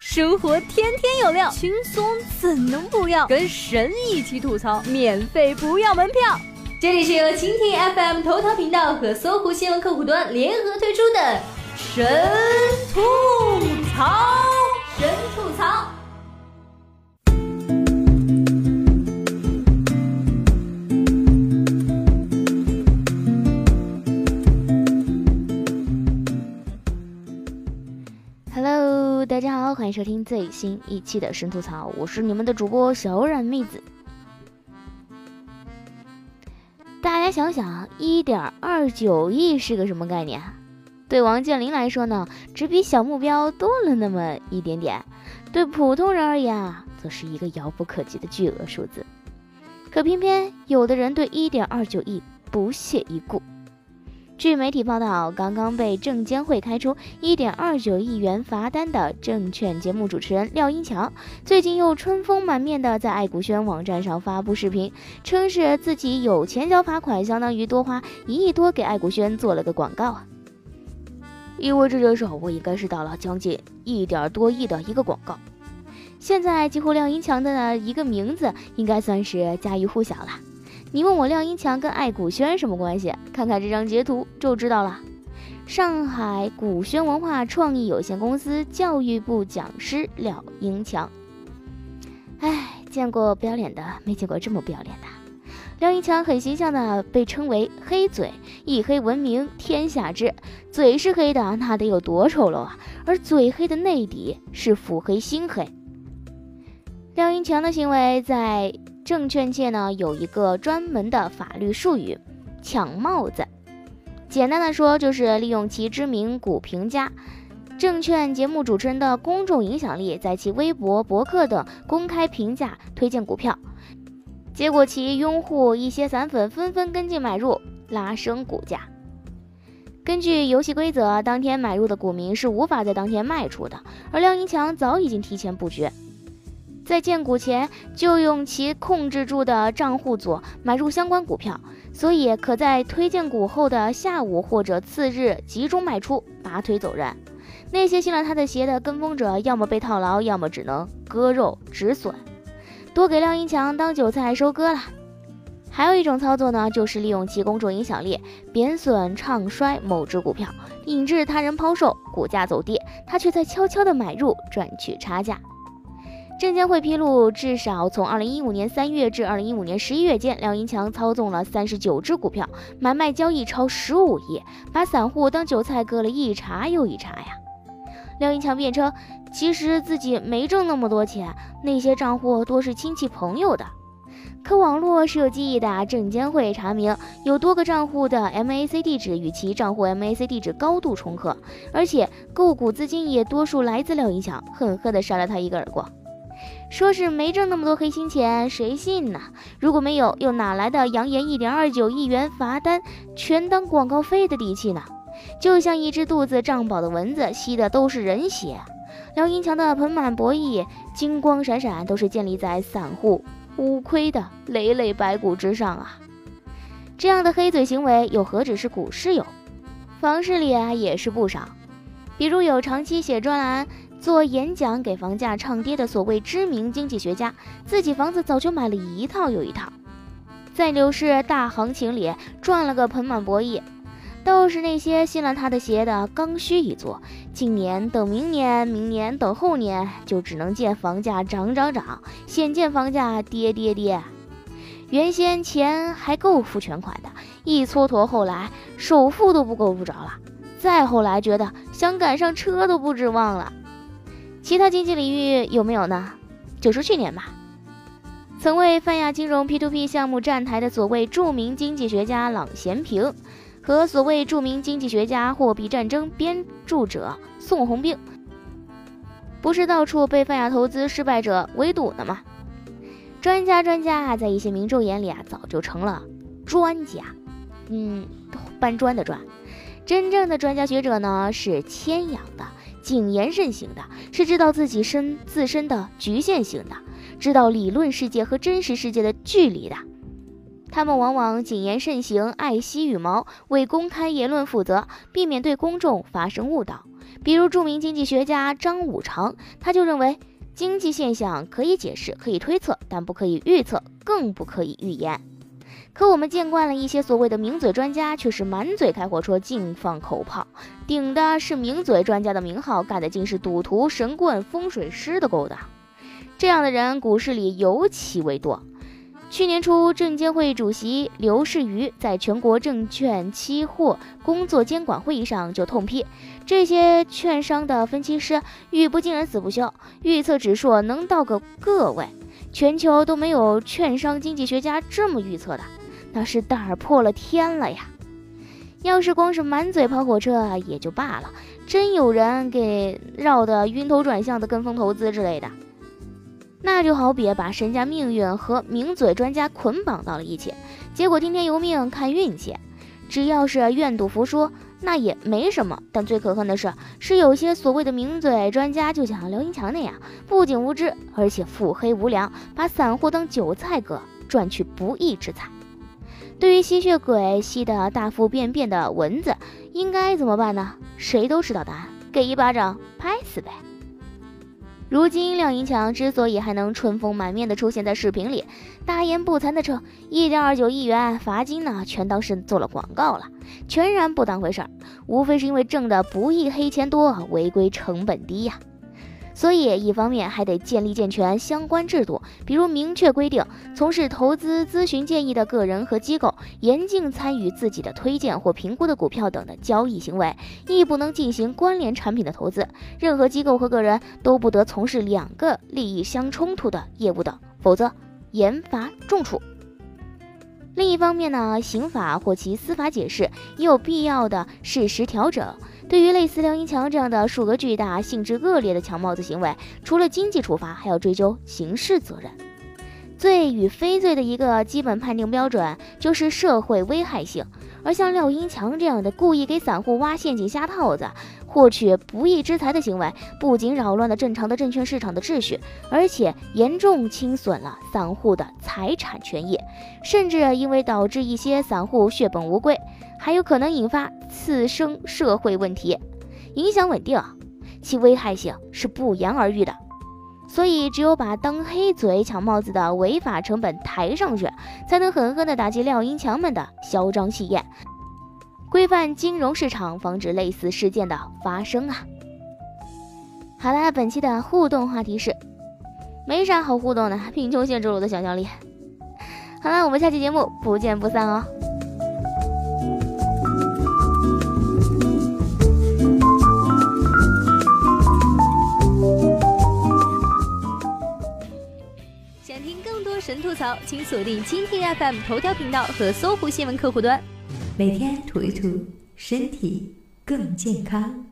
生活天天有料，轻松怎能不要？跟神一起吐槽，免费不要门票。这里是由蜻蜓 FM 头条频道和搜狐新闻客户端联合推出的神吐槽，迎收听最新一期的神吐槽，我是你们的主播小冉妹子。大家想想，一点二九亿是个什么概念？对王健林来说呢，只比小目标多了那么一点点；对普通人而言啊，则是一个遥不可及的巨额数字。可偏偏有的人对一点二九亿不屑一顾。据媒体报道，刚刚被证监会开出一点二九亿元罚单的证券节目主持人廖英强，最近又春风满面的在爱股轩网站上发布视频，称是自己有钱交罚款，相当于多花一亿多给爱股轩做了个广告啊！以我这只手，我应该是打了将近一点多亿的一个广告。现在几乎廖英强的一个名字，应该算是家喻户晓了。你问我廖英强跟爱古轩什么关系？看看这张截图就知道了。上海古轩文化创意有限公司教育部讲师廖英强。哎，见过不要脸的，没见过这么不要脸的。廖英强很形象的被称为“黑嘴”，一黑闻名天下知。嘴是黑的，那得有多丑陋啊！而嘴黑的内底是腹黑心黑。廖英强的行为在。证券界呢有一个专门的法律术语“抢帽子”，简单的说就是利用其知名股评家、证券节目主持人的公众影响力，在其微博、博客等公开评价推荐股票，结果其拥护一些散粉纷纷跟进买入，拉升股价。根据游戏规则，当天买入的股民是无法在当天卖出的，而廖英强早已经提前布局。在建股前就用其控制住的账户组买入相关股票，所以可在推荐股后的下午或者次日集中卖出，拔腿走人。那些信了他的邪的跟风者，要么被套牢，要么只能割肉止损，多给廖英强当韭菜收割了。还有一种操作呢，就是利用其公众影响力贬损唱衰某只股票，引致他人抛售，股价走跌，他却在悄悄的买入，赚取差价。证监会披露，至少从二零一五年三月至二零一五年十一月间，廖英强操纵了三十九只股票，买卖交易超十五亿，把散户当韭菜割了一茬又一茬呀。廖英强辩称，其实自己没挣那么多钱，那些账户多是亲戚朋友的。可网络是有记忆的，证监会查明有多个账户的 MAC 地址与其账户 MAC 地址高度重合，而且购股资金也多数来自廖英强，狠狠地扇了他一个耳光。说是没挣那么多黑心钱，谁信呢？如果没有，又哪来的扬言一点二九亿元罚单全当广告费的底气呢？就像一只肚子胀饱的蚊子，吸的都是人血。廖英强的盆满钵溢、金光闪闪，都是建立在散户乌亏的累累白骨之上啊！这样的黑嘴行为，又何止是股市有，房市里啊也是不少。比如有长期写专栏。做演讲给房价唱跌的所谓知名经济学家，自己房子早就买了一套又一套，在牛市大行情里赚了个盆满钵溢。倒是那些信了他的邪的刚需一族，今年等明年，明年等后年，就只能见房价涨涨涨，现见房价跌跌跌。原先钱还够付全款的，一蹉跎，后来首付都不够不着了，再后来觉得想赶上车都不指望了。其他经济领域有没有呢？就说去年吧，曾为泛亚金融 P2P 项目站台的所谓著名经济学家郎咸平，和所谓著名经济学家货币战争编著者宋鸿兵，不是到处被泛亚投资失败者围堵的吗？专家专家在一些民众眼里啊，早就成了专家，嗯，搬砖的砖。真正的专家学者呢，是谦养的。谨言慎行的是知道自己身自身的局限性的，知道理论世界和真实世界的距离的。他们往往谨言慎行，爱惜羽毛，为公开言论负责，避免对公众发生误导，比如著名经济学家张五常，他就认为经济现象可以解释、可以推测，但不可以预测，更不可以预言。可我们见惯了一些所谓的名嘴专家，却是满嘴开火车，净放口炮，顶的是名嘴专家的名号，干的竟是赌徒、神棍、风水师的勾当。这样的人，股市里尤其为多。去年初，证监会主席刘士余在全国证券期货工作监管会议上就痛批，这些券商的分析师语不惊人死不休，预测指数能到个个位，全球都没有券商经济学家这么预测的，那是胆儿破了天了呀！要是光是满嘴跑火车也就罢了，真有人给绕得晕头转向的跟风投资之类的。那就好比把身家命运和名嘴专家捆绑到了一起，结果听天由命看运气。只要是愿赌服输，那也没什么。但最可恨的是，是有些所谓的名嘴专家，就像刘英强那样，不仅无知，而且腹黑无良，把散户当韭菜割，赚取不义之财。对于吸血鬼吸得大腹便便的蚊子，应该怎么办呢？谁都知道答案，给一巴掌拍死呗。如今廖银强之所以还能春风满面的出现在视频里，大言不惭的称一点二九亿元罚金呢，全当是做了广告了，全然不当回事儿，无非是因为挣的不义黑钱多，违规成本低呀。所以，一方面还得建立健全相关制度，比如明确规定，从事投资咨询建议的个人和机构严禁参与自己的推荐或评估的股票等的交易行为，亦不能进行关联产品的投资。任何机构和个人都不得从事两个利益相冲突的业务等，否则严罚重处。另一方面呢，刑法或其司法解释也有必要的适时调整。对于类似廖英强这样的数额巨大、性质恶劣的抢帽子行为，除了经济处罚，还要追究刑事责任。罪与非罪的一个基本判定标准就是社会危害性。而像廖英强这样的故意给散户挖陷阱、下套子、获取不义之财的行为，不仅扰乱了正常的证券市场的秩序，而且严重侵损了散户的财产权益，甚至因为导致一些散户血本无归。还有可能引发次生社会问题，影响稳定，其危害性是不言而喻的。所以，只有把当黑嘴抢帽子的违法成本抬上去，才能狠狠地打击廖英强们的嚣张气焰，规范金融市场，防止类似事件的发生啊！好啦，本期的互动话题是：没啥好互动的，贫穷限制了我的想象力。好了，我们下期节目不见不散哦！槽，请锁定蜻蜓 FM 头条频道和搜狐新闻客户端，每天吐一吐，身体更健康。